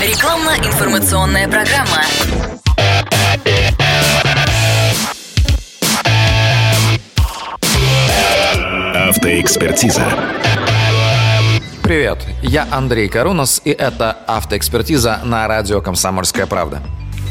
Рекламно-информационная программа. Автоэкспертиза. Привет, я Андрей Карунос, и это автоэкспертиза на радио «Комсомольская правда».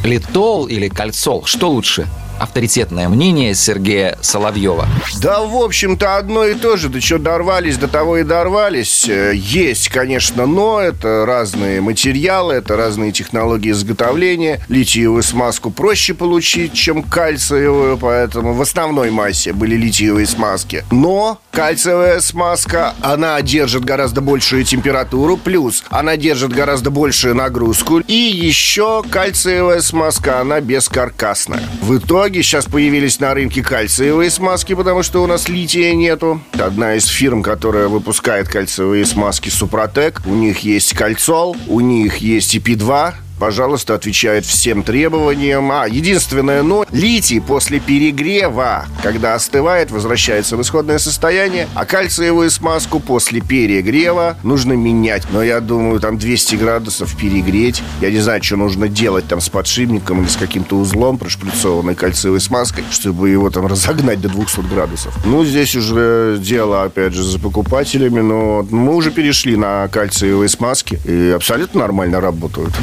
Литол или кальцол, что лучше? Авторитетное мнение Сергея Соловьева. Да, в общем-то, одно и то же. До чего дорвались, до того и дорвались. Э, есть, конечно, но это разные материалы, это разные технологии изготовления. Литиевую смазку проще получить, чем кальциевую, поэтому в основной массе были литиевые смазки. Но кальциевая смазка, она держит гораздо большую температуру, плюс она держит гораздо большую нагрузку. И еще кальциевая смазка, она бескаркасная. В итоге итоге сейчас появились на рынке кальциевые смазки, потому что у нас лития нету. Одна из фирм, которая выпускает кальциевые смазки, Супротек. У них есть кальцол, у них есть EP2, пожалуйста, отвечает всем требованиям. А, единственное но, литий после перегрева, когда остывает, возвращается в исходное состояние, а кальциевую смазку после перегрева нужно менять. Но я думаю, там 200 градусов перегреть. Я не знаю, что нужно делать там с подшипником или с каким-то узлом, прошприцованной кальциевой смазкой, чтобы его там разогнать до 200 градусов. Ну, здесь уже дело, опять же, за покупателями, но мы уже перешли на кальциевые смазки и абсолютно нормально работают.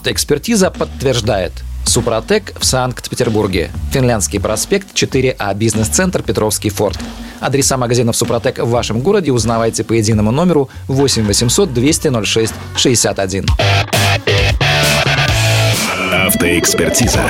Автоэкспертиза подтверждает. Супротек в Санкт-Петербурге. Финляндский проспект 4А, бизнес-центр Петровский форт. Адреса магазинов Супротек в вашем городе узнавайте по единому номеру 8 800 200 06 61. Автоэкспертиза.